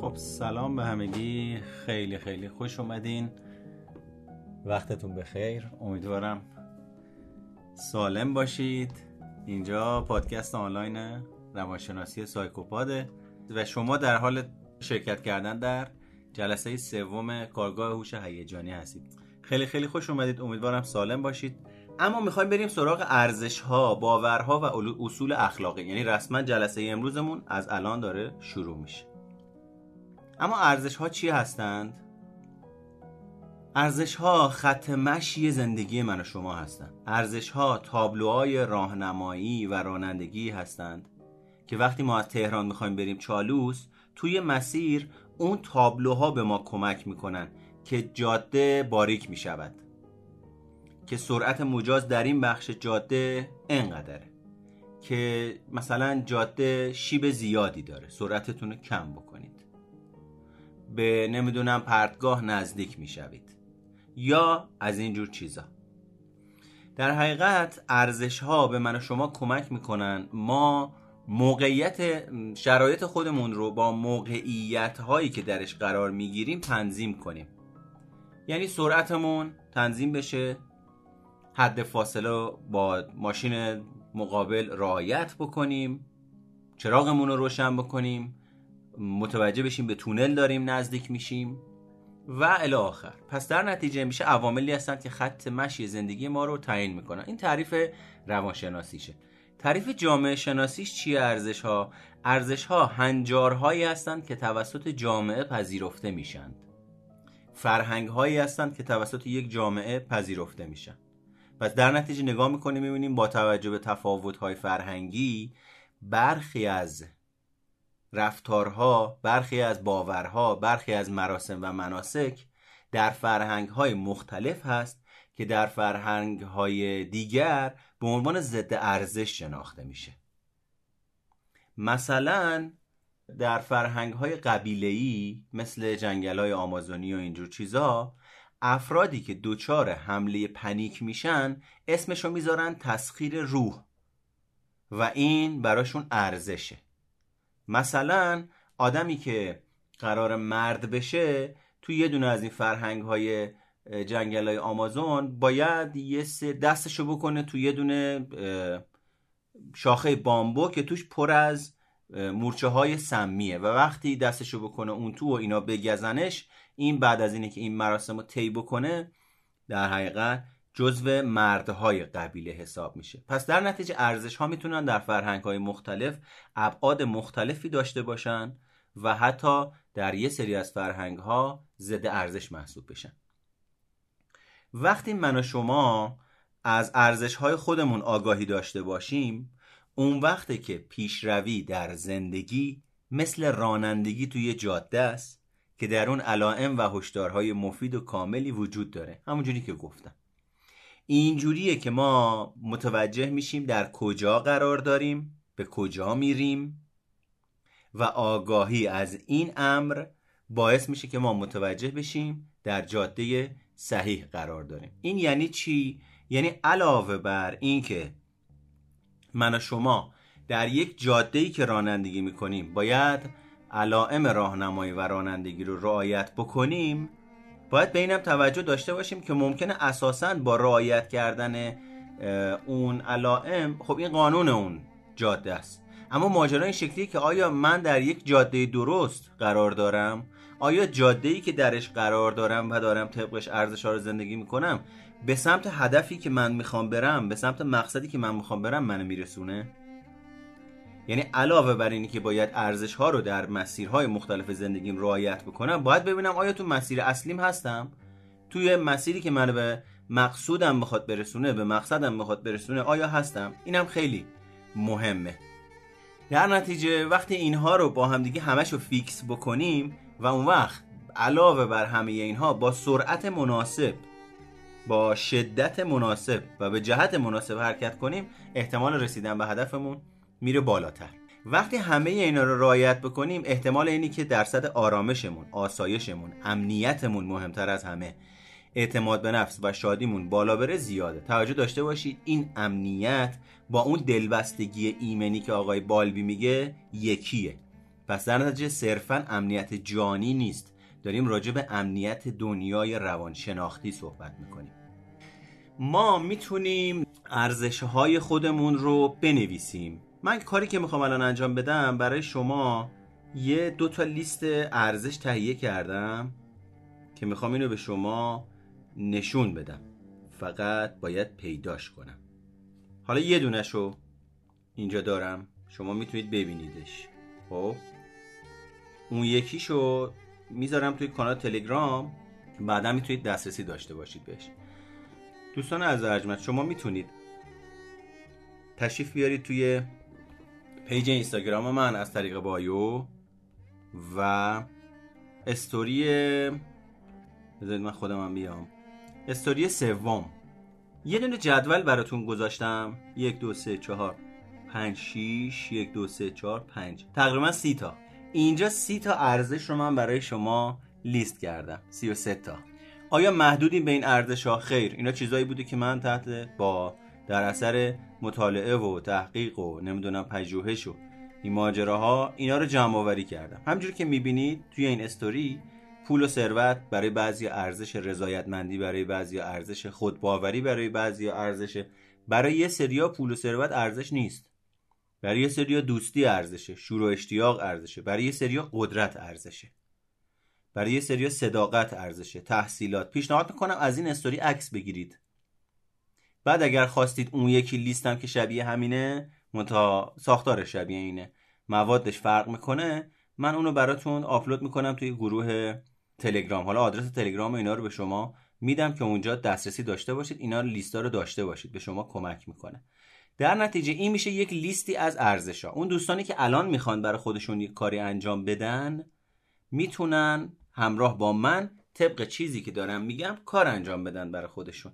خب سلام به همگی. خیلی خیلی خوش اومدین. وقتتون بخیر. امیدوارم سالم باشید. اینجا پادکست آنلاین روانشناسی سایکوپاده و شما در حال شرکت کردن در جلسه سوم کارگاه هوش هیجانی هستید. خیلی خیلی خوش اومدید. امیدوارم سالم باشید. اما می‌خوایم بریم سراغ ارزش ها باورها و اصول اخلاقی. یعنی رسما جلسه امروزمون از الان داره شروع میشه. اما ارزش ها چی هستند؟ ارزش ها خط مشی زندگی من و شما هستند. ارزش ها تابلوهای راهنمایی و رانندگی هستند که وقتی ما از تهران می‌خوایم بریم چالوس توی مسیر اون تابلوها به ما کمک می‌کنن. که جاده باریک می‌شود. که سرعت مجاز در این بخش جاده انقدره که مثلا جاده شیب زیادی داره. سرعتتون رو کم بکنید. به نمی‌دونم پرتگاه نزدیک می‌شوید. یا از اینجور چیزا. در حقیقت ارزش ها به من و شما کمک می‌کنن ما موقعیت شرایط خودمون رو با موقعیت هایی که درش قرار می‌گیریم تنظیم کنیم. یعنی سرعتمون تنظیم بشه حد فاصله با ماشین مقابل رعایت بکنیم چراغمون رو روشن بکنیم متوجه بشیم به تونل داریم نزدیک میشیم و الی آخر. پس در نتیجه میشه عواملی هستند که خط مشی زندگی ما رو تعیین می‌کنن. این تعریف روانشناسیشه. تعریف جامعه شناسیش چیه؟ ارزش ها ارزش ها هنجارهایی هستند که توسط جامعه پذیرفته میشند فرهنگ هایی هستند که توسط یک جامعه پذیرفته میشن. پس در نتیجه نگاه می‌کنیم می‌بینیم با توجه به تفاوت های فرهنگی برخی از رفتارها برخی از باورها برخی از مراسم و مناسک در فرهنگ های مختلف هست که در فرهنگ های دیگر به عنوان ضد ارزش شناخته میشه. مثلا در فرهنگ های قبیله مثل جنگل های آمازونی و اینجور چیزا افرادی که دچار حمله پنیک میشن اسمشو می‌ذارن تسخیر روح. و این براشون ارزشه. مثلا آدمی که قرار مرد بشه توی یه دونه از این فرهنگ های جنگل های آمازون باید یه سه دستشو بکنه توی یه دونه شاخه بامبو که توش پر از مورچه های سمیه. و وقتی دستشو بکنه اون تو و اینا بگزنش این بعد از اینه که این مراسم رو طی بکنه در حقیقت جزو مردهای قبیله حساب میشه. پس در نتیجه ارزش ها می‌تونن در فرهنگ های مختلف ابعاد مختلفی داشته باشن و حتی در یه سری از فرهنگ ها ضد ارزش محسوب بشن. وقتی من و شما از ارزش های خودمون آگاهی داشته باشیم اون وقته که پیشروی در زندگی مثل رانندگی توی جاده است که در اون علائم و هشدارهای مفید و کاملی وجود داره. همونجوری که گفتم. اینجوریه که ما متوجه میشیم در کجا قرار داریم به کجا میریم و آگاهی از این امر باعث میشه که ما متوجه بشیم در جاده صحیح قرار داریم. این یعنی چی؟ یعنی علاوه بر اینکه من و شما در یک جاده ای که رانندگی می‌کنیم باید علائم راهنمایی و رانندگی رو رعایت بکنیم. باید به اینم توجه داشته باشیم که ممکنه اساسا با رعایت کردن اون علائم خب این قانون اون جاده است. اما ماجرا این شکلیه که آیا من در یک جاده درست قرار دارم؟ آیا جاده ای که درش قرار دارم و دارم طبقش ارزش رو زندگی می‌کنم به سمت هدفی که من می‌خوام برم به سمت مقصدی که من می‌خوام برم منو میرسونه؟ یعنی علاوه بر اینی که باید ارزش ها رو در مسیرهای مختلف زندگیم رعایت بکنم باید ببینم آیا تو مسیر اصلیم هستم؟ توی مسیری که منو به مقصودم بخواد برسونه به مقصدم بخواد برسونه آیا هستم؟ اینم خیلی مهمه. در نتیجه وقتی اینها رو با همدیگه همش رو فیکس بکنیم و اون وقت علاوه بر همه اینها با سرعت مناسب با شدت مناسب و به جهت مناسب حرکت کنیم احتمال رسیدن به هدفمون میره بالاتر. وقتی همه اینا رو رعایت بکنیم احتمال اینی که درصد آرامشمون آسایشمون امنیتمون مهمتر از همه اعتماد به نفس و شادیمون بالا بره زیاده. توجه داشته باشید این امنیت با اون دلبستگی ایمنی که آقای بالبی میگه یکیه. پس در نتیجه صرفا امنیت جانی نیست. داریم راجع به امنیت دنیای روانشناختی صحبت می‌کنیم. ما می‌تونیم ارزش های خودمون رو بنویسیم. من کاری که می‌خوام الان انجام بدم برای شما یه دو تا لیست ارزش تهیه کردم که می‌خوام اینو به شما نشون بدم. فقط باید پیداش کنم. حالا یه دونشو اینجا دارم. شما می‌تونید ببینیدش. خب؟ اون یکیشو می‌ذارم توی کانال تلگرام. بعدا می‌تونید دسترسی داشته باشید بهش. دوستان از ارجمت شما می‌تونید تشریف بیارید توی page اینستاگرام من از طریق bio و استوری بذارید من خودم هم بیام. استوری سوم. یه دونه جدول براتون گذاشتم. یک دو سه چهار پنج شیش. یک دو سه چهار پنج. تقریبا سی تا. اینجا سی تا ارزش رو من برای شما لیست کردم. سی و سه تا. آیا محدودی به این ارزش ها؟ خیر اینا چیزایی بوده که من تحت با در اثر مطالعه و تحقیق و نمی‌دونم پژوهش و این ماجراها اینا رو جمع آوری کردم. همجور که می‌بینید توی این استوری پول و ثروت برای بعضی ارزش رضایتمندی برای بعضی ارزش خودباوری برای بعضی ارزش برای یه سریا پول و ثروت ارزش نیست. برای یه سریا دوستی ارزشه شور و اشتیاق ارزشه برای یه سریا قدرت ارزشه. برای یه سریا صداقت ارزشه تحصیلات. پیشنهاد می‌کنم از این استوری عکس بگیرید. بعد اگر خواستید اون یکی لیستم که شبیه همینه متا ساختار شبیه اینه. موادش فرق می‌کنه. من اونو براتون آپلود می‌کنم توی گروه تلگرام. حالا آدرس تلگرام اینا رو به شما میدم که اونجا دسترسی داشته باشید اینا لیستا رو داشته باشید. به شما کمک می‌کنه. در نتیجه این میشه یک لیستی از ارزش ها اون دوستانی که الان می‌خوان برای خودشون یک کاری انجام بدن می‌تونن همراه با من طبق چیزی که دارم میگم کار انجام بدن برای خودشون.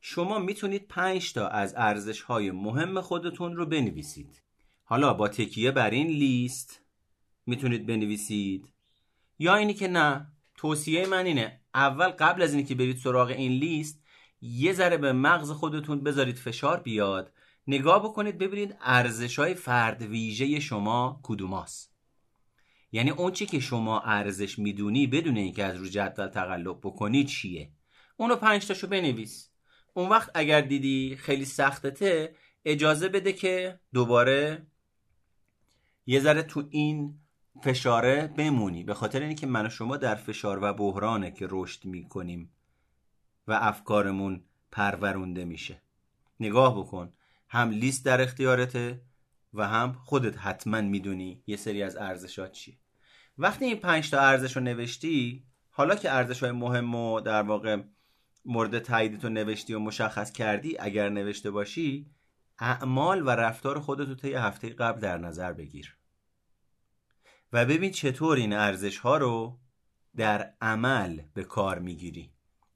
شما می‌تونید 5 تا از ارزش های مهم خودتون رو بنویسید. حالا با تکیه بر این لیست می‌تونید بنویسید. یا اینی که نه توصیه من اینه اول قبل از اینکه برید سراغ این لیست یه ذره به مغز خودتون بذارید فشار بیاد. نگاه بکنید ببینید ارزش های فرد ویژه شما کدوماست یعنی اون چی که شما ارزش می‌دونی بدون اینکه از رو جدول تقلب بکنی چیه؟ اونو پنج تاشو بنویس. اون وقت اگر دیدی خیلی سختته اجازه بده که دوباره یه ذره تو این فشاره بمونی. به خاطر اینکه من و شما در فشار و بحرانه که رشد می‌کنیم و افکارمون پرورونده میشه. نگاه بکن. هم لیست در اختیارته و هم خودت حتما می‌دونی یه سری از ارزشات چیه. وقتی این پنج تا ارزش رو نوشتی حالا که ارزش های مهم و در واقع مورد تاییدتو نوشتی و مشخص کردی اگر نوشته باشی اعمال و رفتار خودتو طی هفته قبل در نظر بگیر و ببین چطور این ارزش ها رو در عمل به کار می‌گیری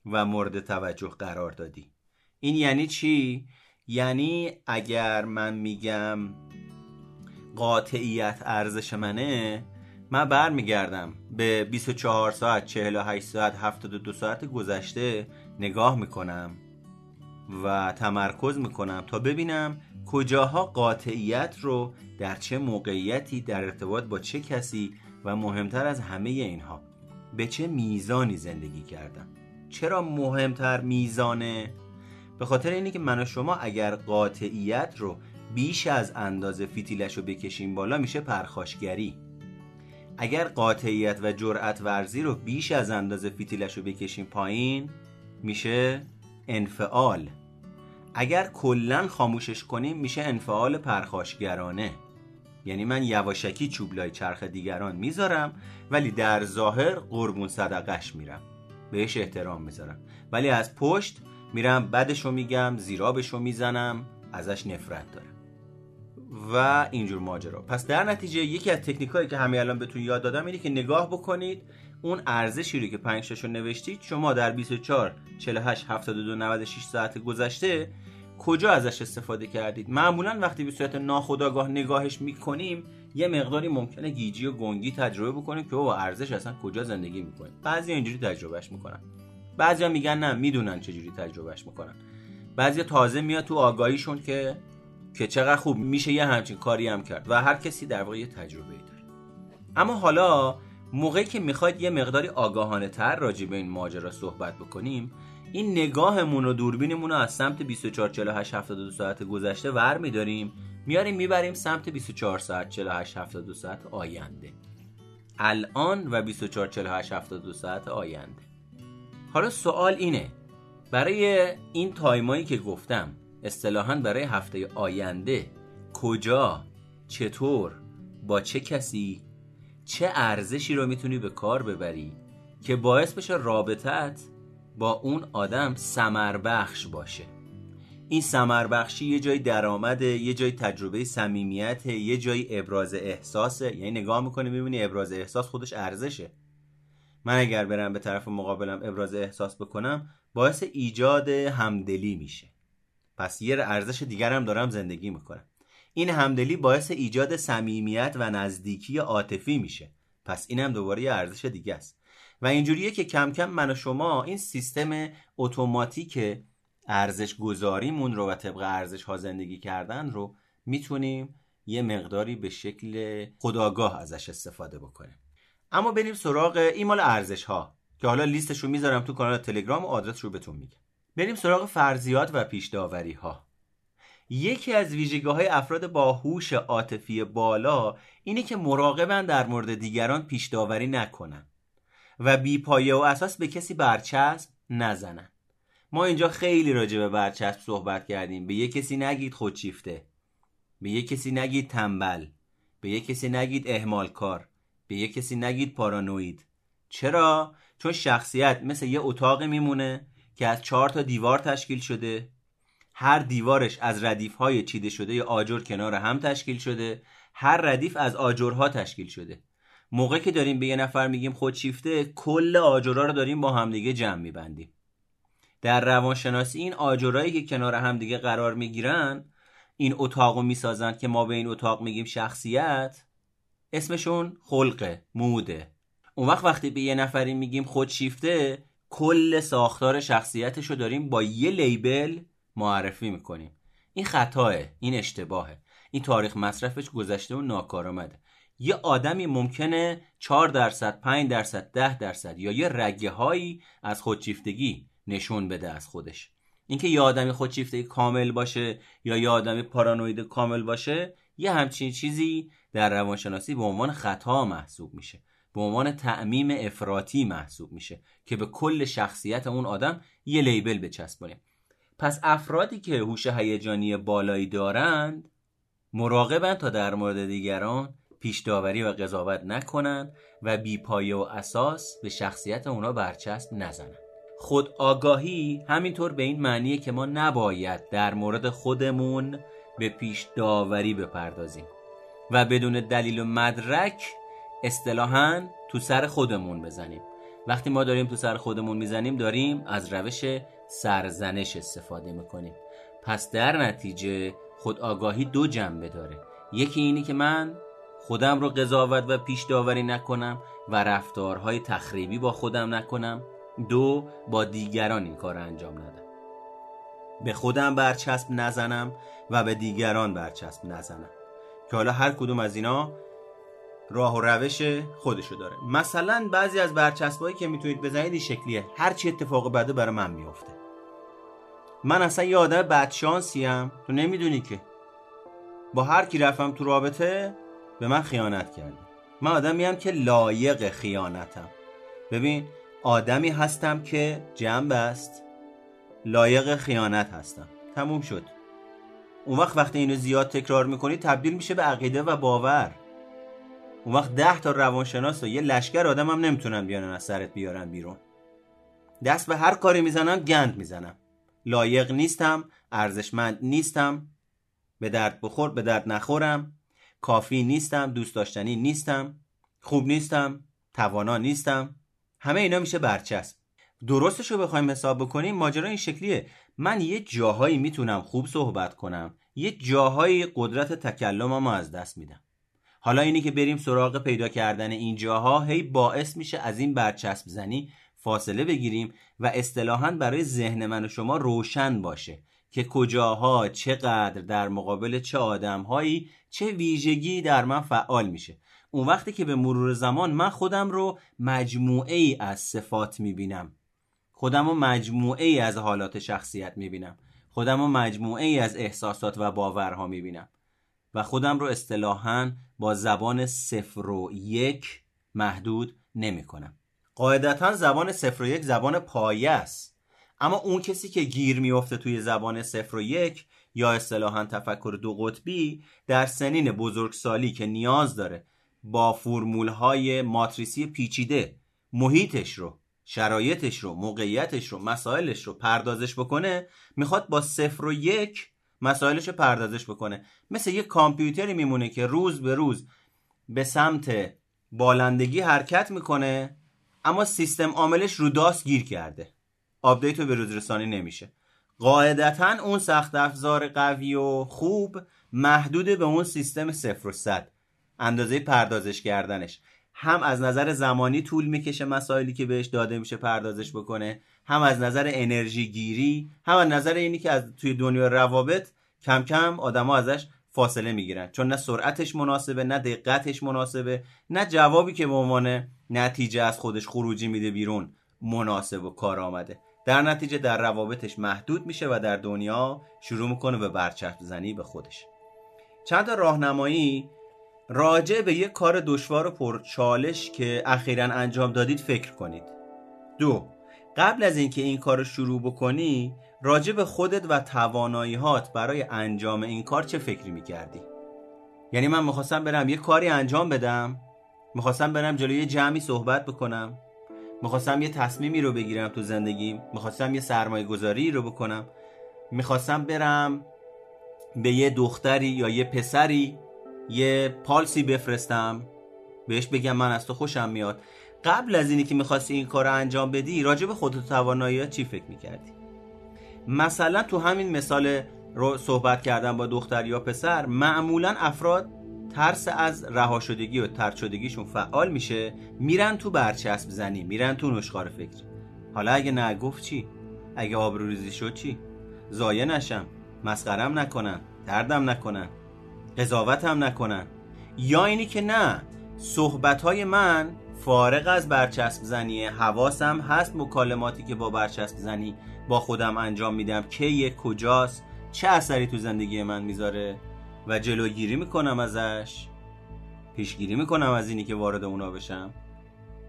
و مورد توجه قرار دادی این یعنی چی؟ یعنی اگر من میگم قاطعیت ارزش منه من برمیگردم به 24 ساعت 48 ساعت 72 ساعت گذشته نگاه می‌کنم و تمرکز می‌کنم تا ببینم کجاها قاطعیت رو در چه موقعیتی در ارتباط با چه کسی و مهمتر از همه اینها به چه میزانی زندگی کردم. چرا مهمتر میزانه؟ به خاطر اینه که من و شما اگر قاطعیت رو بیش از اندازه فیتیلش رو بکشیم بالا میشه پرخاشگری. اگر قاطعیت و جرأت ورزی رو بیش از اندازه فیتیلش رو بکشیم پایین میشه انفعال. اگر کلا خاموشش کنیم میشه انفعال پرخاشگرانه. یعنی من یواشکی چوبلای چرخ دیگران می‌ذارم ولی در ظاهر قربون صدقش میرم. بهش احترام می‌ذارم. ولی از پشت میرم بدشو میگم زیرابشو می‌زنم ازش نفرت دارم. و اینجور ماجرا. پس در نتیجه یکی از تکنیکایی که همین الان بهتون یاد دادم اینه که نگاه بکنید. اون ارزشی رو که 5 رو نوشتید شما در 24 48 72 96 ساعت گذشته کجا ازش استفاده کردید؟ معمولا وقتی به صورت ناخودآگاه نگاهش می‌کنیم یه مقداری ممکنه گیجی و گنگی تجربه بکنیم که با ارزش اصلا کجا زندگی می‌کنیم بعضی اینجوری تجربهش می‌کنن. بعضیا میگن نه می‌دونن چجوری تجربهش می‌کنن. بعضیا تازه میاد تو آگاهیشون که که چقدر خوب میشه یه همچین کاری هم کرد و هر کسی در واقع یه تجربه داره. اما حالا موقعی که می‌خواید یه مقداری آگاهانه تر راجع به این ماجرا صحبت بکنیم این نگاهمون و دوربینمون رو از سمت 24 48 72 ساعت گذشته ور میداریم میاریم می‌بریم سمت 24 ساعت 48 72 ساعت آینده. الان و 24 48 72 ساعت آینده. حالا سوال اینه برای این تایمایی که گفتم اصطلاحا برای هفته آینده. کجا؟ چطور؟ با چه کسی؟ چه ارزشی رو می‌تونی به کار ببری که باعث بشه رابطت با اون آدم سمر بخش باشه؟ این سمر بخشی یه جای درآمده یه جای تجربه صمیمیت یه جای ابراز احساسه. یعنی نگاه می‌کنی می‌بینی ابراز احساس خودش ارزشه. من اگر برم به طرف مقابلم ابراز احساس بکنم باعث ایجاد همدلی میشه. پس یه ارزش دیگر هم دارم زندگی می‌کنم. این همدلی باعث ایجاد صمیمیت و نزدیکی عاطفی میشه. پس اینم دوباره یه ارزش دیگه است. و اینجوریه که کم کم من و شما این سیستم اتوماتیک ارزش گذاریمون رو و طبق ارزش ها زندگی کردن رو می‌تونیم یه مقداری به شکل خداگاه ازش استفاده بکنیم. اما بریم سراغ این مال ارزش ها که حالا لیستش رو می‌ذارم تو کانال تلگرام و آدرس رو بهتون میگم. بریم سراغ فرضیات و پیش ها یکی از ویژگی های افراد با هوش عاطفی بالا اینه که مراقبن در مورد دیگران پیش داوری نکنن و بی پایه و اساس به کسی برچسب نزنن. ما اینجا خیلی راجع به برچسب صحبت کردیم. به یه کسی نگید خودشیفته. به یه کسی نگید تنبل. به یه کسی نگید اهمال کار به یه کسی نگید پارانوید. چرا؟ چون شخصیت مثل یه اتاق میمونه که از چهار تا دیوار تشکیل شده. هر دیوارش از ردیف های چیده شده یا آجر کنار هم تشکیل شده. هر ردیف از آجرها تشکیل شده. موقع که داریم به یه نفر میگیم خودشیفته کل آجرها رو داریم با همدیگه جمع میبندیم. در روانشناسی این آجرایی که کنار همدیگه قرار می‌گیرن این اتاق رو می‌سازن که ما به این اتاق میگیم شخصیت اسمشون خلقه موده. اون وقت وقتی به یه نفری میگیم خودشیفته کل ساختار شخصیتش رو داریم با یه لیبل معرفی می‌کنیم. این خطاه این اشتباهه. این تاریخ مصرفش گذشته و ناکارآمده. یه آدمی ممکنه 4 درصد 5 درصد 10 درصد یا یه رگه هایی از خودشیفتگی نشون بده از خودش. اینکه یه آدمی خودشیفتگی کامل باشه یا یه آدمی پارانوید کامل باشه یه همچین چیزی در روانشناسی به عنوان خطا محسوب میشه. به عنوان تعمیم افراطی محسوب میشه که به کل شخصیت اون آدم یه لیبل بچسبونیم پس افرادی که هوش هیجانی بالایی دارند مراقبن تا در مورد دیگران پیش داوری و قضاوت نکنند و بیپایه و اساس به شخصیت اونا برچسب نزنند خود آگاهی همینطور به این معنیه که ما نباید در مورد خودمون به پیش داوری بپردازیم و بدون دلیل و مدرک اصطلاحا تو سر خودمون بزنیم. وقتی ما داریم تو سر خودمون می‌زنیم داریم از روش سرزنش استفاده می‌کنیم. پس در نتیجه خود آگاهی دو جنبه داره. یکی اینی که من خودم رو قضاوت و پیش داوری نکنم و رفتارهای تخریبی با خودم نکنم. دو با دیگران این کار انجام ندم. به خودم برچسب نزنم و به دیگران برچسب نزنم. که حالا هر کدوم از اینا راه و روش خودشو داره. مثلا بعضی از برچسبایی که می‌تونید بزنید این شکلیه. هر چی اتفاق بده برای من میفته من اصلا یه آدم بدشانسی هم تو نمی‌دونی که. با هر کی رفتم تو رابطه به من خیانت کرده من آدمی هم که لایق خیانتم. ببین آدمی هستم که جنب است. لایق خیانت هستم. تموم شد. اون وقت وقتی اینو زیاد تکرار می‌کنی تبدیل میشه به عقیده و باور. اون وقت ده تا روانشناس و یه لشکر آدم هم نمی‌تونن بیان از سرت بیارن بیرون. دست به هر کاری می‌زنم گند می‌زنم لایق نیستم ارزشمند نیستم به درد بخور به درد نخورم. کافی نیستم دوست داشتنی نیستم. خوب نیستم توانا نیستم. همه اینا میشه برچسب. درستش رو بخوایم حساب بکنیم ماجرا این شکلیه. من یه جاهایی می‌تونم خوب صحبت کنم. یه جاهایی قدرت تکلمم از دست میدم. حالا اینی که بریم سراغ پیدا کردن این جاها هی باعث میشه از این برچسب زنی فاصله بگیریم و اصطلاحا برای ذهن من و شما روشن باشه که کجاها چقدر در مقابل چه آدمهایی چه ویژگی در من فعال میشه. اون وقتی که به مرور زمان من خودم رو مجموعه ای از صفات می‌بینم. خودم رو مجموعه ای از حالات شخصیت می‌بینم. خودم رو مجموعه ای از احساسات و باورها می‌بینم. و خودم رو اصطلاحا با زبان صفر و یک محدود نمی کنم. قاعدتا زبان صفر و یک زبان پایه است. اما اون کسی که گیر میفته توی زبان صفر و یک یا اصطلاحا تفکر دو قطبی در سنین بزرگسالی که نیاز داره با فرمول های ماتریسی پیچیده محیطش رو شرایطش رو موقعیتش رو مسائلش رو پردازش بکنه می‌خواد با صفر و یک مسائلش رو پردازش بکنه. مثل یک کامپیوتری میمونه که روز به روز به سمت بالندگی حرکت می‌کنه اما سیستم عاملش رو DOS گیر کرده. update رو به روز رسانی نمیشه. قاعدتا اون سخت افزار قوی و خوب محدود به اون سیستم صفر و صد. اندازه پردازش کردنش. هم از نظر زمانی طول می‌کشه مسائلی که بهش داده میشه پردازش بکنه هم از نظر انرژی گیری هم از نظر اینی که از توی دنیا روابط کم کم آدما ازش فاصله می‌گیرن. چون نه سرعتش مناسبه نه دقتش مناسبه نه جوابی که به عنوان نتیجه از خودش خروجی میده بیرون مناسب و کار آمده در نتیجه در روابطش محدود میشه و در دنیا شروع می‌کنه به برچسب زنی به خودش. چند راهنمایی راجع به یک کار دشوار و پرچالش که اخیرا انجام دادید فکر کنید. دو قبل از اینکه این کار رو شروع بکنی راجع به خودت و تواناییهات برای انجام این کار چه فکری می‌کردی؟ یعنی من می‌خواستم برم یه کاری انجام بدم می‌خواستم برم جلوی جمعی صحبت بکنم می‌خواستم یه تصمیمی رو بگیرم تو زندگیم می‌خواستم یه سرمایه گذاری رو بکنم می‌خواستم برم به یه دختری یا یه پسری یه پالسی بفرستم بهش بگم من از تو خوشم میاد. قبل از اینی که می‌خواستی این کار رو انجام بدی راجع به خودت توانایی چی فکر می‌کردی؟ مثلا تو همین مثال رو صحبت کردن با دختر یا پسر معمولا افراد ترس از رها شدگی و ترد شدگیشون فعال میشه میرن تو برچسب زنی میرن تو نشخار فکر حالا اگه نگفت چی؟ اگه آبروریزی شد چی؟ زایه نشم مسخرم نکنن دردم نکنن. قضاوت هم نکنن. یا اینی که نه صحبت های من فارغ از برچسب زنی حواسم هست مکالماتی که با برچسب زنی با خودم انجام میدم. یک کجاست چه اثری تو زندگی من می‌ذاره؟ و جلوگیری می‌کنم ازش پیشگیری می‌کنم از اینی که وارد اونا بشم.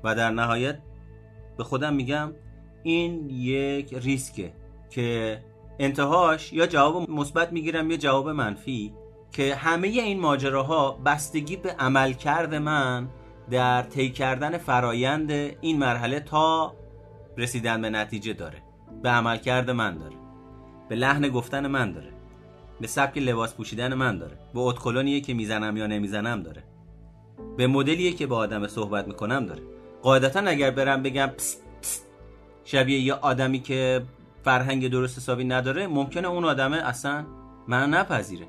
و در نهایت به خودم میگم این یک ریسکه که انتهاش یا جواب مثبت می‌گیرم یا جواب منفی. که همه این ماجراها بستگی به عملکرد من در طی کردن فرایند این مرحله تا رسیدن به نتیجه داره. به عملکرد من داره. به لحن گفتن من داره. به سبک لباس پوشیدن من داره. به اتکلونیه که می‌زنم یا نمی‌زنم داره. به مدلیه که با آدم صحبت می‌کنم داره. قاعدتا اگر برم بگم پست پست شبیه یه آدمی که فرهنگ درست حسابی نداره ممکنه اون آدمه اصلا منو نپذیره.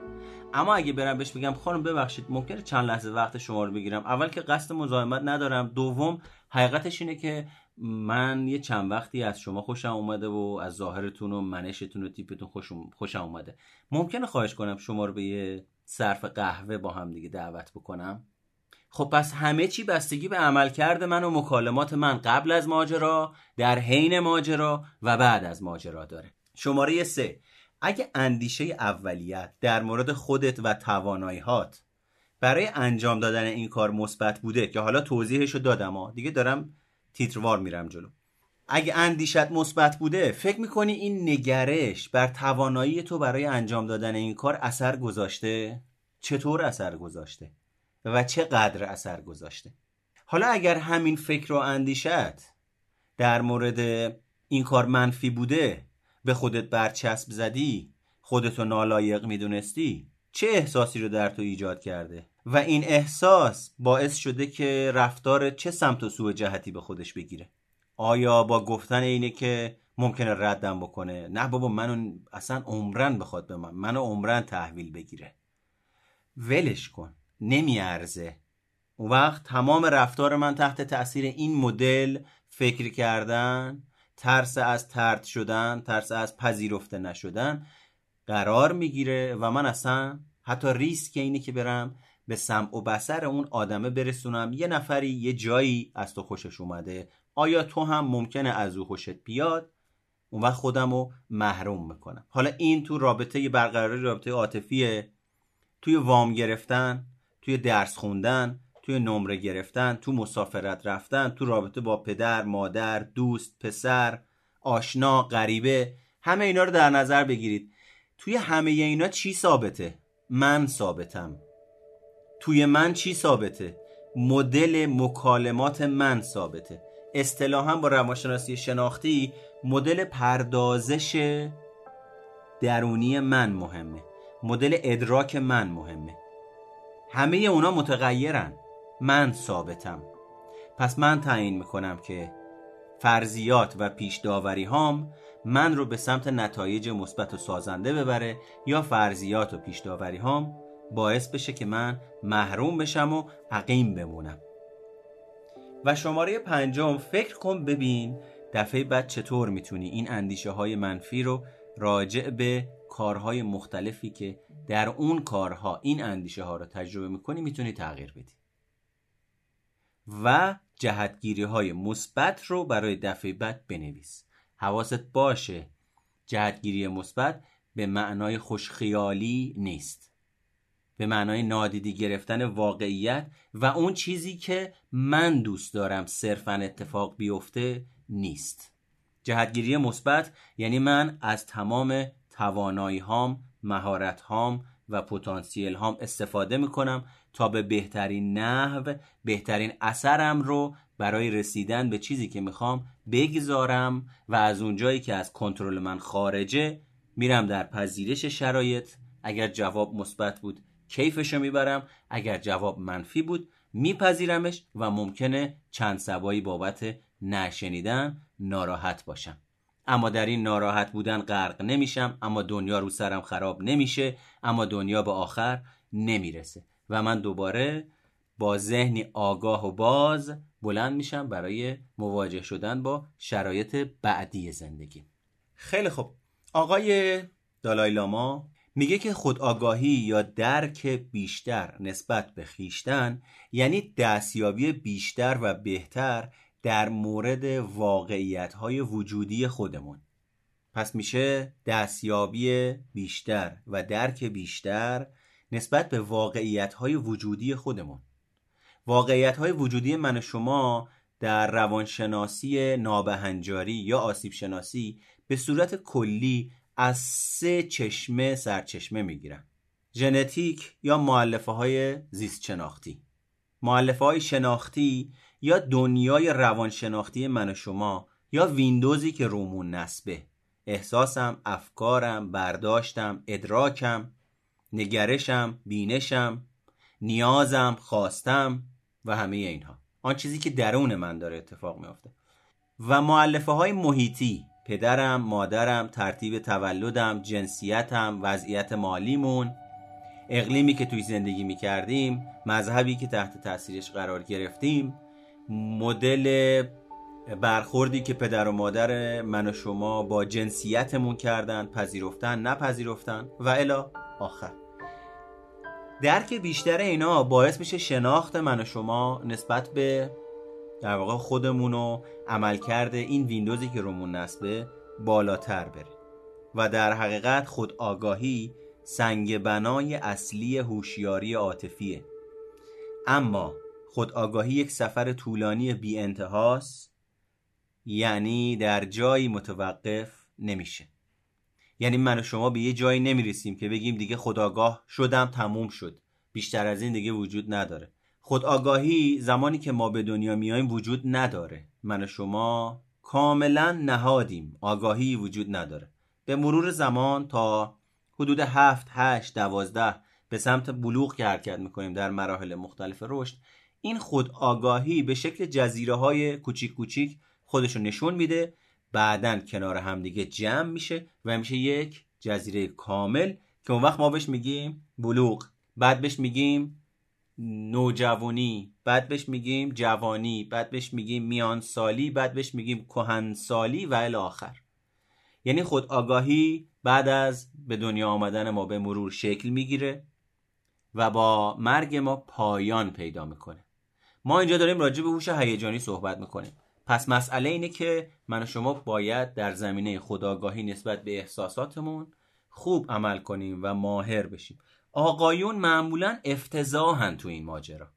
اما اگه برم بهش بگم خانم ببخشید ممکنه چند لحظه وقت شما رو بگیرم. اول که قصد مزاحمت ندارم. دوم حقیقتش اینه که من یه چند وقتی از شما خوشم اومده و از ظاهرتون و منشتون و تیپتون خوشم, اومده. ممکنه خواهش کنم شما رو به یه صرف قهوه با هم دیگه دعوت بکنم؟ خب پس همه چی بستگی به عملکرد من و مکالمات من قبل از ماجرا در حین ماجرا و بعد از ماجرا داره. شماره سه. اگه اندیشه اولیت در مورد خودت و تواناییهات برای انجام دادن این کار مثبت بوده که حالا توضیحش رو دادم ها دیگه دارم تیتروار میرم جلو. اگه اندیشت مثبت بوده فکر می‌کنی این نگرش بر توانایی تو برای انجام دادن این کار اثر گذاشته؟ چطور اثر گذاشته؟ و چقدر اثر گذاشته؟ حالا اگر همین فکر و اندیشت در مورد این کار منفی بوده به خودت برچسب زدی خودتو نالایق می‌دونستی چه احساسی رو در تو ایجاد کرده؟ و این احساس باعث شده که رفتار چه سمت و سوء جهتی به خودش بگیره. آیا با گفتن اینه که ممکنه ردم بکنه؟ نه بابا منو اصلا عمرن بخواد به من منو عمرن تحویل بگیره. ولش کن نمیارزه. اون وقت تمام رفتار من تحت تاثیر این مدل فکر کردن ترس از ترد شدن ترس از پذیرفته نشدن قرار می‌گیره و من اصلا حتی ریسک اینه که برم به سمع و بسر اون آدمه برسونم. یه نفری یه جایی از تو خوشش اومده. آیا تو هم ممکنه از او خوشت بیاد؟ اون وقت خودم رو محروم می‌کنم. حالا این تو رابطه برقراری رابطه عاطفیه. توی وام گرفتن توی درس خوندن توی نمره گرفتن تو مسافرت رفتن تو رابطه با پدر مادر دوست پسر آشنا غریبه همه اینا رو در نظر بگیرید. توی همه اینا چی ثابته؟ من ثابتم. توی من چی ثابته؟ مدل مکالمات من ثابته. اصطلاحا با روانشناسی شناختی مدل پردازش درونی من مهمه. مدل ادراک من مهمه. همه اونا متغیرن. من ثابتم. پس من تعیین می‌کنم که فرضیات و پیش داوری هام من رو به سمت نتایج مثبت و سازنده ببره یا فرضیات و پیش داوری هام باعث بشه که من محروم بشم و عقیم بمونم. و شماره پنجم فکر کن ببین دفعه بعد چطور می‌تونی این اندیشه های منفی رو راجع به کارهای مختلفی که در اون کارها این اندیشه ها رو تجربه می‌کنی می‌تونی تغییر بدی. و جهتگیری های مثبت رو برای دفعه بعد بنویس. حواست باشه جهتگیری مثبت به معنای خوشخیالی نیست. به معنای نادیدی گرفتن واقعیت و اون چیزی که من دوست دارم صرفا اتفاق بیفته نیست. جهتگیری مثبت یعنی من از تمام توانایی هام مهارت هام و پتانسیل هام استفاده می‌کنم تا به بهترین نحو بهترین اثرم رو برای رسیدن به چیزی که می‌خوام بگذارم و از اونجایی که از کنترل من خارجه میرم در پذیرش شرایط. اگر جواب مثبت بود کیفشو می‌برم. اگر جواب منفی بود میپذیرمش و ممکنه چند سبایی بابت نشنیدن ناراحت باشم. اما در این ناراحت بودن غرق نمیشم اما دنیا رو سرم خراب نمیشه اما دنیا به آخر نمی‌رسه. و من دوباره با ذهنی آگاه و باز بلند میشم برای مواجه شدن با شرایط بعدی زندگی. خیلی خوب. آقای دالای لاما میگه که خودآگاهی یا درک بیشتر نسبت به خیشتن یعنی دستیابی بیشتر و بهتر در مورد واقعیت های وجودی خودمون. پس میشه دستیابی بیشتر و درک بیشتر نسبت به واقعیت های وجودی خودمون. واقعیت های وجودی من و شما در روانشناسی نابهنجاری یا آسیب شناسی به صورت کلی از سه چشمه سرچشمه می‌گیرن ژنتیک یا معلفه های زیست شناختی معلفه های شناختی یا دنیای روانشناختی من و شما یا ویندوزی که رومون نسبه احساسم، افکارم، برداشتم، ادراکم، نگرشم، بینشم، نیازم، خواستم و همه اینها. آن چیزی که درون من داره اتفاق میافته. و معلفه های محیطی پدرم، مادرم، ترتیب تولدم، جنسیتم، وضعیت مالیمون اقلیمی که توی زندگی می‌کردیم مذهبی که تحت تاثیرش قرار گرفتیم مدل برخوردی که پدر و مادر من و شما با جنسیتمون کردن پذیرفتن نپذیرفتن و الا آخر. درک بیشتر اینا باعث میشه شناخت من و شما نسبت به در واقع خودمون و عملکرد این ویندوزی که رومون نصبه بالاتر بره. و در حقیقت خود آگاهی سنگ بنای اصلی هوشیاری عاطفیه. اما خود آگاهی یک سفر طولانی بی انتهاست یعنی در جایی متوقف نمیشه. یعنی من و شما به یه جایی نمی‌رسیم که بگیم دیگه خداگاه شدم تموم شد. بیشتر از این دیگه وجود نداره. خود آگاهی زمانی که ما به دنیا میایم وجود نداره. من و شما کاملا نهادیم. آگاهی وجود نداره. به مرور زمان تا حدود هفت، هشت، دوازده به سمت بلوغ که حرکت می‌کنیم در مراحل مختلف رشد. این خود آگاهی به شکل جزیره های کوچیک کوچیک خودشو نشون میده. بعدا کنار همدیگه جمع میشه و میشه یک جزیره کامل که اون وقت ما بهش میگیم بلوغ. بعد بهش میگیم نوجوانی. بعد بهش میگیم جوانی. بعد بهش میگیم میان سالی بعد بهش میگیم سالی و الی آخر. یعنی خود آگاهی بعد از به دنیا آمدن ما به مرور شکل می‌گیره و با مرگ ما پایان پیدا می‌کنه. ما اینجا داریم راجع به هوش هیجانی صحبت می‌کنیم. پس مسئله اینه که من و شما باید در زمینه خداگاهی نسبت به احساساتمون خوب عمل کنیم و ماهر بشیم. آقایون معمولا افتضاحن تو این ماجرا.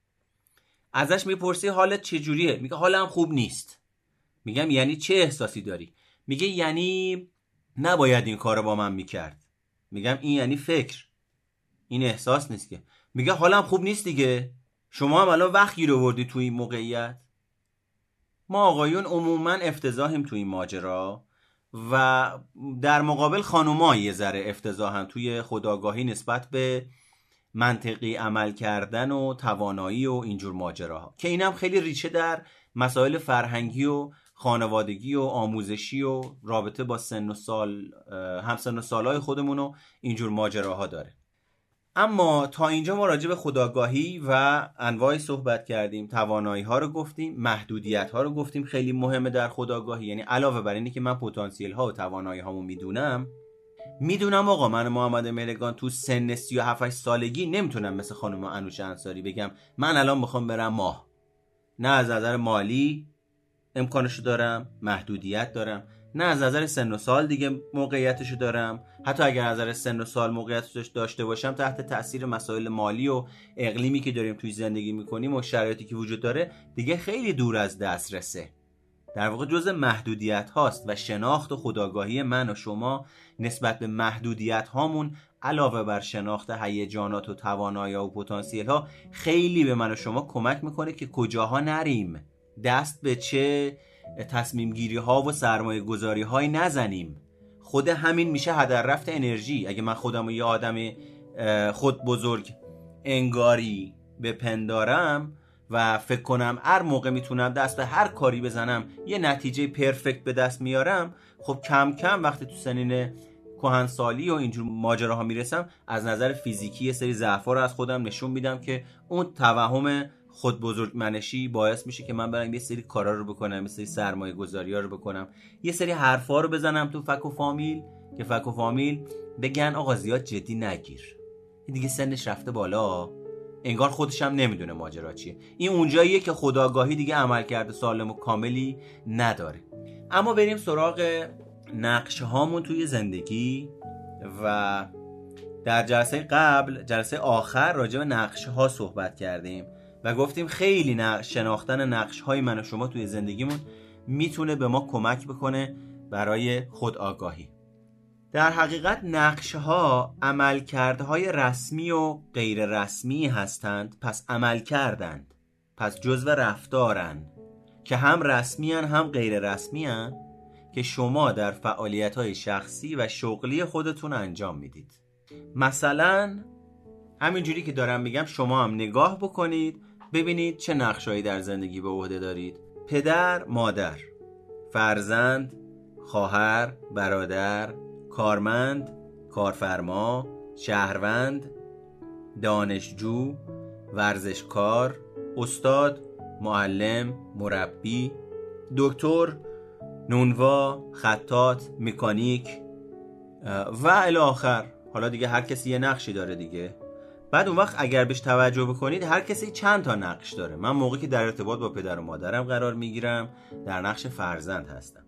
ازش می‌پرسی حالت چجوریه؟ میگه حالم خوب نیست. میگم یعنی چه احساسی داری؟ میگه یعنی نباید این کارو با من می‌کرد. میگم این یعنی فکر. این احساس نیست که. میگه حالم خوب نیست دیگه. شما هم الان وقت گیر آوردی تو این موقعیت. ما آقایون عموما افتضاحیم تو این ماجرا و در مقابل خانوما یه ذره افتضاحن توی خداگاهی نسبت به منطقی عمل کردن و توانایی و اینجور ماجراها. که اینم خیلی ریشه در مسائل فرهنگی و خانوادگی و آموزشی و رابطه با سن و سال همسن و سالهای خودمون و اینجور ماجراها داره. اما تا اینجا ما راجع به خداگاهی و انواعی صحبت کردیم توانایی ها رو گفتیم محدودیت ها رو گفتیم. خیلی مهمه در خداگاهی. یعنی علاوه بر اینی که من پتانسیل ها و توانایی هامو می‌دونم می‌دونم آقا من محمد ملگان تو سن 37 سالگی نمی‌تونم مثل خانم انوش انصاری بگم من الان می‌خوام برم ماه. نه از نظر مالی امکانشو دارم محدودیت دارم. نه از نظر سن و سال دیگه موقعیتشو دارم. حتی اگر از نظر سن و سال موقعیتش داشته باشم تحت تاثیر مسائل مالی و اقلیمی که داریم توی زندگی می‌کنیم و شرایطی که وجود داره دیگه خیلی دور از دسترسه. در واقع جز محدودیت هاست و شناخت و خداگاهی من و شما نسبت به محدودیت هامون علاوه بر شناخت هیجانات و توانایی و پتانسیل ها خیلی به من و شما کمک می‌کنه که کجاها نریم. دست به چه تصمیم گیری ها و سرمایه گذاری های نزنیم. خود همین میشه هدر رفت انرژی. اگه من خودم و یه آدم خود بزرگ انگاری بپندارم و فکر کنم هر موقع می‌تونم دست به هر کاری بزنم یه نتیجه پرفکت به دست میارم خب کم کم وقتی تو سنین کهنسالی و اینجور ماجراها می‌رسم از نظر فیزیکی یه سری ضعفا رو از خودم نشون میدم که اون توهم خود بزرگ منشی باعث میشه که من برم یه سری کارا رو بکنم یه سری سرمایه گذاری ها رو بکنم. یه سری حرفا رو بزنم تو فک و فامیل که فک و فامیل بگن آقا زیاد جدی نگیر. این دیگه سنش رفته بالا. انگار خودش هم نمی‌دونه ماجرا چیه. این اونجاییه که خداگاهی دیگه عمل کرده سالم و کاملی نداره. اما بریم سراغ نقشه هامون توی زندگی و در جلسه قبل جلسه آخر راجع به نقشه ها صحبت کردیم. و گفتیم خیلی نقش شناختن نقش های من و شما توی زندگیمون می‌تونه به ما کمک بکنه برای خود آگاهی در حقیقت نقش ها عمل های رسمی و غیر رسمی هستند پس عمل کردند پس جزو رفتارن که هم رسمی هم غیر رسمی که شما در فعالیت های شخصی و شغلی خودتون انجام می‌دید. مثلا همینجوری که دارم میگم شما هم نگاه بکنید ببینید چه نقشهایی در زندگی به عهده دارید. پدر مادر. فرزند خواهر برادر کارمند کارفرما شهروند دانشجو ورزشکار استاد معلم مربی دکتر نونوا خطات مکانیک و الی آخر. حالا دیگه هر کسی یه نقشی داره دیگه. بعد اون وقت اگر بهش توجه بکنید هر کسی چند تا نقش داره. من موقعی که در ارتباط با پدر و مادرم قرار می‌گیرم در نقش فرزند هستم.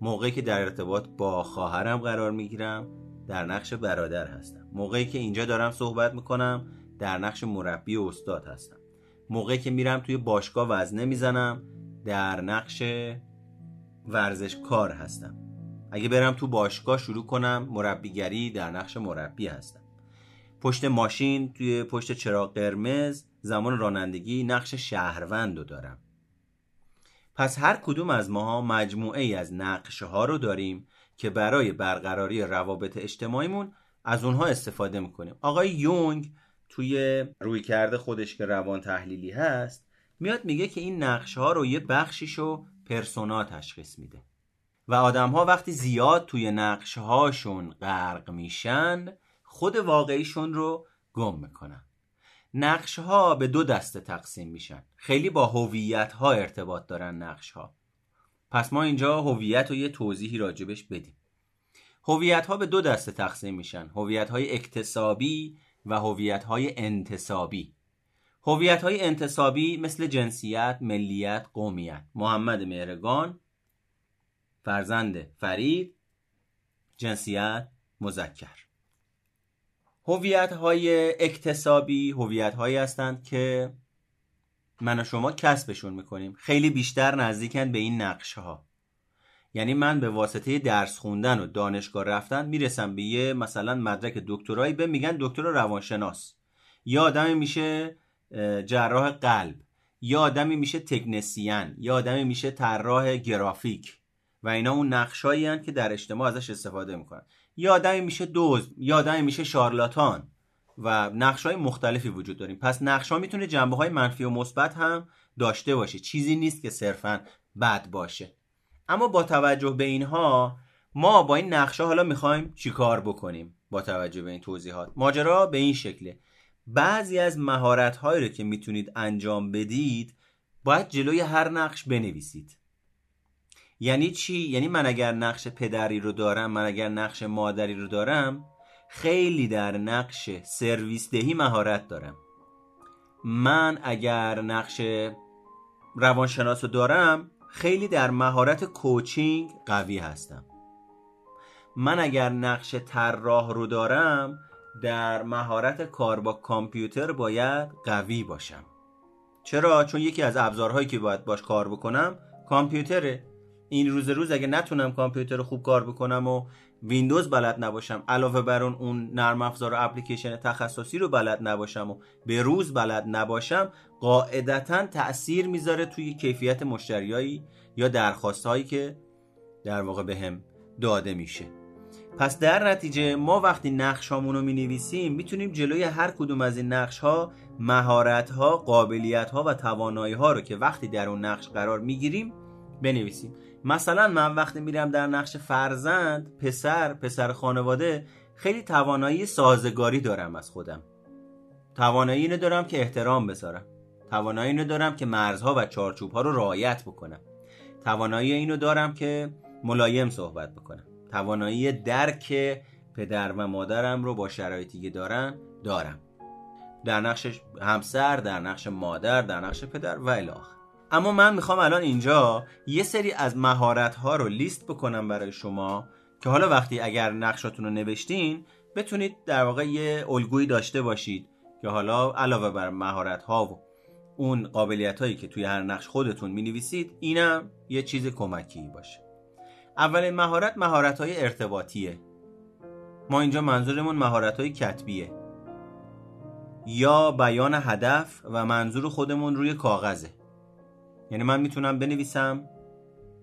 موقعی که در ارتباط با خواهرم قرار می‌گیرم در نقش برادر هستم. موقعی که اینجا دارم صحبت می‌کنم در نقش مربی و استاد هستم. موقعی که میرم توی باشگاه وزنه می‌زنم در نقش ورزشکار هستم. اگه برم تو باشگاه شروع کنم مربیگری در نقش مربی هستم. پشت ماشین توی پشت چراغ قرمز زمان رانندگی نقش شهروند رو دارم. پس هر کدوم از ماها مجموعه ای از نقشه ها رو داریم که برای برقراری روابط اجتماعیمون از اونها استفاده می‌کنیم. آقای یونگ توی روی کرده خودش که روان تحلیلی هست میاد میگه که این نقشه ها رو یه بخشیشو پرسونا تشخیص میده. و آدم ها وقتی زیاد توی نقشه هاشون غرق میشن خود واقعیشون رو گم می‌کنن. نقش ها به دو دسته تقسیم میشن. خیلی با هویت ها ارتباط دارن نقش ها پس ما اینجا هویت رو یه توضیحی راجبش بدیم. هویت ها به دو دسته تقسیم میشن. هویت های اکتسابی و هویت های انتصابی هویت های انتصابی مثل جنسیت، ملیت، قومیت. محمد مهرگان فرزند فرید جنسیت مذکر. هویت های اکتسابی هویت هایی هستند که من و شما کسبشون می‌کنیم. خیلی بیشتر نزدیکن به این نقشه ها یعنی من به واسطه درس خوندن و دانشگاه رفتن می‌رسم به یه مثلا مدرک دکترایی به میگن دکتر روانشناس. یا آدمی میشه جراح قلب. یا آدمی میشه تکنسیان یا آدمی میشه طراح گرافیک. و اینا اون نقشایی که در اجتماع ازش استفاده می‌کنن. یا آدمی میشه دوز یا آدمی میشه شارلاتان و نقش های مختلفی وجود داریم. پس نقش ها می‌تونه جنبه های منفی و مثبت هم داشته باشه. چیزی نیست که صرفا بد باشه. اما با توجه به اینها ما با این نقشه حالا می‌خوایم چیکار بکنیم با توجه به این توضیحات؟ ماجرا به این شکله. بعضی از مهارت هایی رو که می‌تونید انجام بدید باید جلوی هر نقش بنویسید. یعنی چی؟ یعنی من اگر نقش پدری رو دارم من اگر نقش مادری رو دارم خیلی در نقش سرویس دهی مهارت دارم. من اگر نقش روانشناس رو دارم خیلی در مهارت کوچینگ قوی هستم. من اگر نقش طراح رو دارم در مهارت کار با کامپیوتر باید قوی باشم. چرا؟ چون یکی از ابزارهایی که باید باش کار بکنم کامپیوتره. این روز روز اگه نتونم کامپیوتر خوب کار بکنم و ویندوز بلد نباشم علاوه بر اون اون نرم افزار و اپلیکیشن تخصصی رو بلد نباشم و به روز بلد نباشم قاعدتا تاثیر می‌ذاره توی کیفیت مشتریایی یا درخواست هایی که در واقع بهم داده میشه. پس در نتیجه ما وقتی نقش رو می نویسیم می‌تونیم جلوی هر کدوم از این نقش ها مهارت ها قابلیت ها و توانایی ها رو که وقتی در اون نقش قرار می‌گیریم بنویسیم. مثلا من وقتی میرم در نقش فرزند پسر پسر خانواده خیلی توانایی سازگاری دارم از خودم. توانایی اینو دارم که احترام بذارم. توانایی اینو دارم که مرزها و چارچوب ها رو رعایت بکنم. توانایی اینو دارم که ملایم صحبت بکنم. توانایی درک پدر و مادرم رو با شرایطی که دارن دارم. در نقش همسر در نقش مادر در نقش پدر و الاخر اما من می‌خوام الان اینجا یه سری از مهارت ها رو لیست بکنم برای شما که حالا وقتی اگر نقشاتون رو نوشتین بتونید در واقع یه الگویی داشته باشید که حالا علاوه بر مهارت ها و اون قابلیت هایی که توی هر نقش خودتون می نویسید اینم یه چیز کمکی باشه. اولین مهارت مهارت های ارتباطیه. ما اینجا منظورمون مهارت های کتبیه. یا بیان هدف و منظور خودمون روی کاغذه. یعنی من می‌تونم بنویسم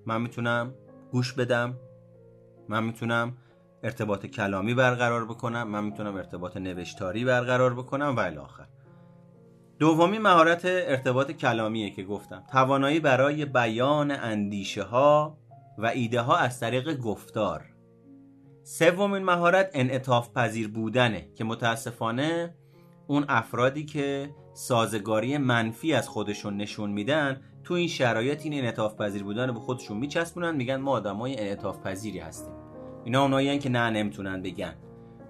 من می‌تونم گوش بدم من می‌تونم ارتباط کلامی برقرار بکنم من می‌تونم ارتباط نوشتاری برقرار بکنم و الاخر دومی مهارت ارتباط کلامیه که گفتم. توانایی برای بیان اندیشه ها و ایده ها از طریق گفتار. سومین مهارت انعطاف پذیر بودنه که متاسفانه اون افرادی که سازگاری منفی از خودشون نشون میدن تو این شرایط این انعطاف پذیر بودن رو به خودشون میچسبونن میگن ما آدمای انعطاف پذیری هستیم. اینا اونایی که نه نمی‌تونن بگن.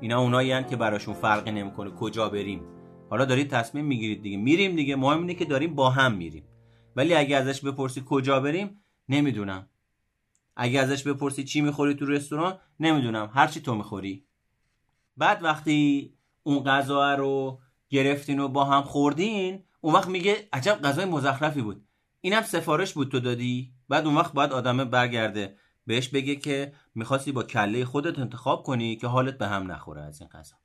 اینا اونایی که براشون فرقی نمی‌کنه کجا بریم. حالا دارید تصمیم می‌گیرید دیگه. میریم دیگه. مهم اینه که داریم با هم میریم. ولی اگه ازش بپرسی کجا بریم نمی‌دونم. اگه ازش بپرسی چی می‌خوری تو رستوران نمی‌دونم. هر چی تو می‌خوری. بعد وقتی اون غذا رو گرفتین و با هم خوردین اون وقت میگه عجب غذای مزخرفی بود. اینم سفارش بود تو دادی؟ بعد اون وقت باید آدمه برگرده بهش بگه که می‌خواستی با کله خودت انتخاب کنی که حالت به هم نخوره از این غذا.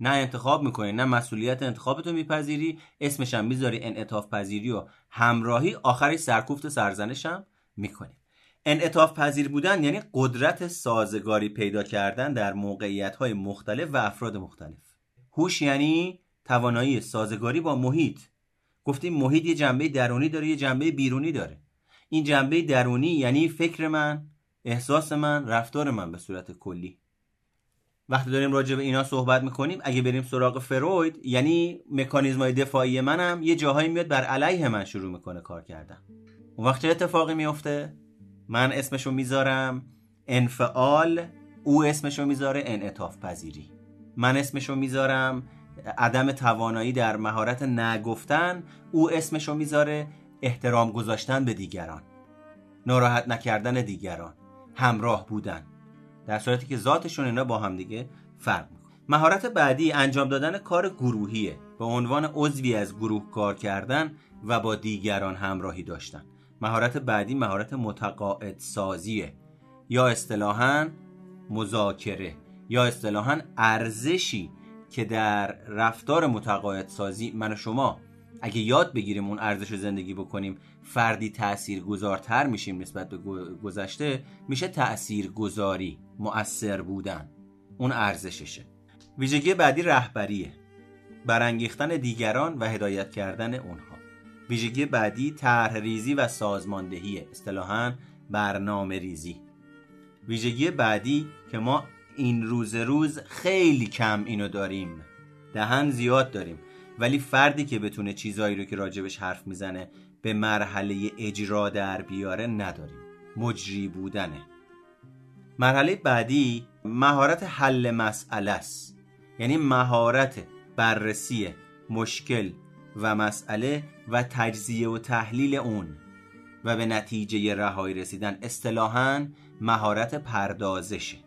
نه انتخاب می‌کنی نه مسئولیت انتخابتو میپذیری اسمش هم می‌ذاری انعطاف پذیری و همراهی آخرش سرکوفت سرزنشم می‌کنی. انعطاف پذیر بودن یعنی قدرت سازگاری پیدا کردن در موقعیت های مختلف و افراد مختلف. هوش یعنی توانایی سازگاری با محیط. گفتیم محیط یه جنبه درونی داره یه جنبه بیرونی داره. این جنبه درونی یعنی فکر من احساس من رفتار من به صورت کلی. وقتی داریم راجع به اینا صحبت می‌کنیم اگه بریم سراغ فروید یعنی مکانیزم های دفاعی منم یه جاهایی میاد بر علیه من شروع می‌کنه کار کردن. اون وقت چه اتفاقی میفته من اسمشو می‌ذارم انفعال او اسمشو می‌ذاره انعطاف پذیری من اسمشو می‌ذارم عدم توانایی در مهارت نگفتن او اسمشو می‌ذاره احترام گذاشتن به دیگران. ناراحت نکردن دیگران. همراه بودن. در صورتی که ذاتشون اینا با هم دیگه فرق مهارت بعدی انجام دادن کار گروهیه. به عنوان عضوی از گروه کار کردن و با دیگران همراهی داشتن. مهارت بعدی مهارت متقاعد سازیه. یا اصطلاحا مذاکره. یا اصطلاحا ارزشی. که در رفتار متقاعد سازی من و شما اگه یاد بگیریم اون ارزش زندگی بکنیم فردی تأثیر گذارتر میشیم نسبت به گذشته میشه تأثیر گذاری مؤثر بودن. اون ارزششه. ویژگی بعدی رهبریه. برانگیختن دیگران و هدایت کردن اونها. ویژگی بعدی طرح ریزی و سازماندهی اصطلاحا برنامه ریزی ویژگی بعدی که ما این روز روز خیلی کم اینو داریم. دهن زیاد داریم. ولی فردی که بتونه چیزایی رو که راجبش حرف می‌زنه به مرحله اجرا در بیاره نداریم. مجری بودنه. مرحله بعدی مهارت حل مسئله است. یعنی مهارت بررسی مشکل و مسئله و تجزیه و تحلیل اون. و به نتیجه رهایی رسیدن اصطلاحا مهارت پردازشه.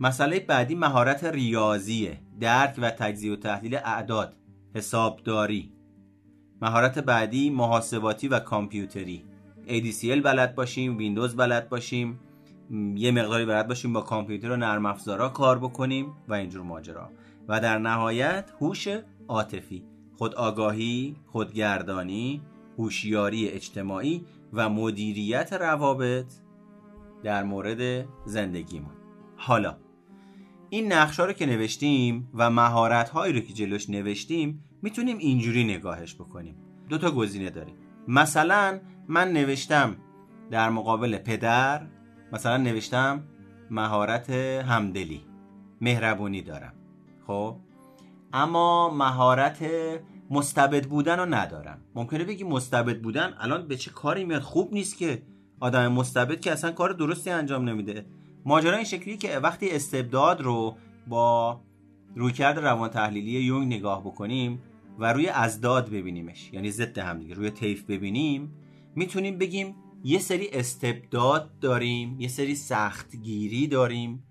مسئله بعدی مهارت ریاضیه درک و تجزیه و تحلیل اعداد حسابداری. مهارت بعدی محاسباتی و کامپیوتری. ADCL بلد باشیم ویندوز بلد باشیم یه مقداری بلد باشیم با کامپیوتر و نرم افزارا کار بکنیم و اینجور ماجرا. و در نهایت هوش عاطفی. خود آگاهی خودگردانی هوشیاری اجتماعی و مدیریت روابط در مورد زندگیمون. حالا این نقشه رو که نوشتیم و مهارت هایی رو که جلوش نوشتیم می‌تونیم اینجوری نگاهش بکنیم. دو تا گزینه داریم. مثلا من نوشتم در مقابل پدر مثلا نوشتم مهارت همدلی مهربونی دارم. خب؟ اما مهارت مستبد بودن رو ندارم. ممکنه بگی مستبد بودن؟ الان به چه کاری میاد؟ خوب نیست که آدم مستبد که اصلا کار درستی انجام نمیده. ماجرا این شکلی که وقتی استبداد رو با رویکرد روان تحلیلی یونگ نگاه بکنیم و روی ازداد ببینیمش یعنی ضد هم دیگه روی طیف ببینیم می‌تونیم بگیم یه سری استبداد داریم یه سری سختگیری داریم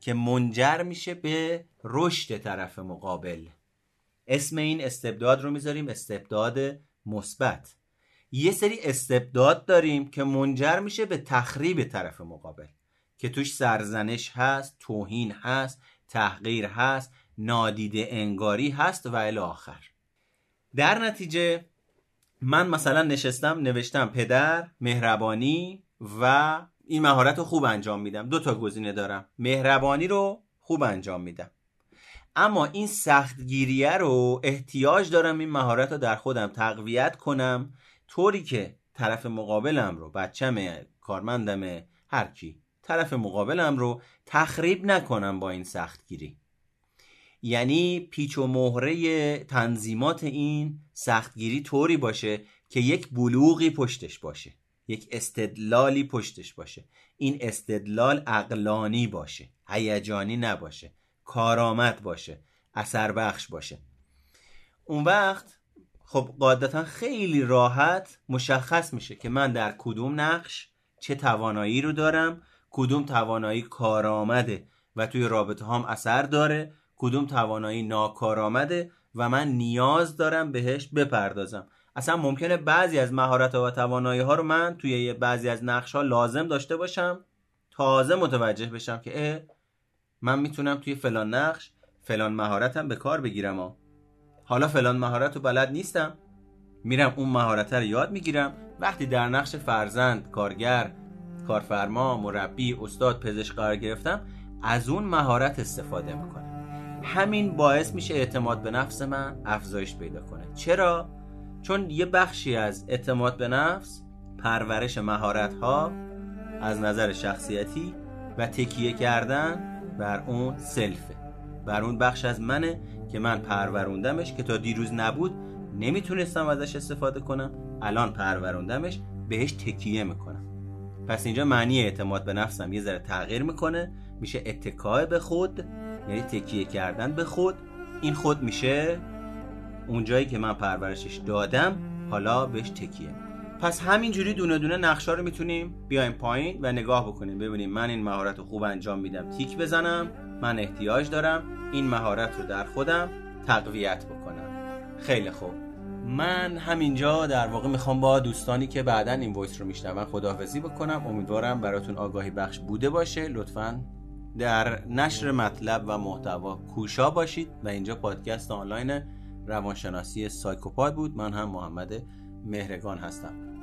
که منجر میشه به رشد طرف مقابل. اسم این استبداد رو می‌ذاریم استبداد مثبت. یه سری استبداد داریم که منجر میشه به تخریب طرف مقابل. که توش سرزنش هست توهین هست تحقیر هست نادیده انگاری هست و الی آخر. در نتیجه من مثلا نشستم نوشتم پدر مهربانی و این مهارت رو خوب انجام میدم. دو تا گزینه دارم. مهربانی رو خوب انجام میدم. اما این سختگیریه رو احتیاج دارم این مهارت رو در خودم تقویت کنم طوری که طرف مقابلم رو بچمه کارمندم هر کی طرف مقابلم رو تخریب نکنم با این سختگیری. یعنی پیچ و مهره تنظیمات این سختگیری طوری باشه که یک بلوغی پشتش باشه یک استدلالی پشتش باشه. این استدلال اقلانی باشه هیجانی نباشه کارآمد باشه اثر بخش باشه. اون وقت خب قاعدتا خیلی راحت مشخص میشه که من در کدوم نقش چه توانایی رو دارم کدوم توانایی کارآمده و توی رابطه هم اثر داره کدوم توانایی ناکارآمده و من نیاز دارم بهش بپردازم. اصلا ممکنه بعضی از مهارت و توانایی ها رو من توی بعضی از نقش ها لازم داشته باشم تازه متوجه بشم که اه من می‌تونم توی فلان نقش فلان مهارتم به کار بگیرم ها. حالا فلان مهارت رو بلد نیستم. میرم اون مهارت رو یاد می‌گیرم. وقتی در نقش فرزند کارگر کارفرما مربی استاد پزشک قرار گرفتم از اون مهارت استفاده می‌کنم. همین باعث میشه اعتماد به نفس من افزایش پیدا کنه. چرا؟ چون یه بخشی از اعتماد به نفس پرورش مهارت ها از نظر شخصیتی و تکیه کردن بر اون سلفه. بر اون بخش از منه که من پروروندمش که تا دیروز نبود نمی‌تونستم ازش استفاده کنم الان پروروندمش بهش تکیه می‌کنم. پس اینجا معنی اعتماد به نفسم یه ذره تغییر می‌کنه. میشه اتکای به خود یعنی تکیه کردن به خود. این خود میشه اون جایی که من پرورشش دادم حالا بهش تکیه. پس همینجوری دونه دونه نقشه رو می‌تونیم بیایم پایین و نگاه بکنیم. ببینیم من این مهارت رو خوب انجام میدم تیک بزنم من احتیاج دارم این مهارت رو در خودم تقویت بکنم. خیلی خوب. من همینجا در واقع می‌خوام با دوستانی که بعدا این voice رو میشنون خداحافظی بکنم. امیدوارم براتون آگاهی بخش بوده باشه. لطفا در نشر مطلب و محتوا کوشا باشید و اینجا پادکست آنلاین روانشناسی سایکوپاد بود. من هم محمد مهرگان هستم.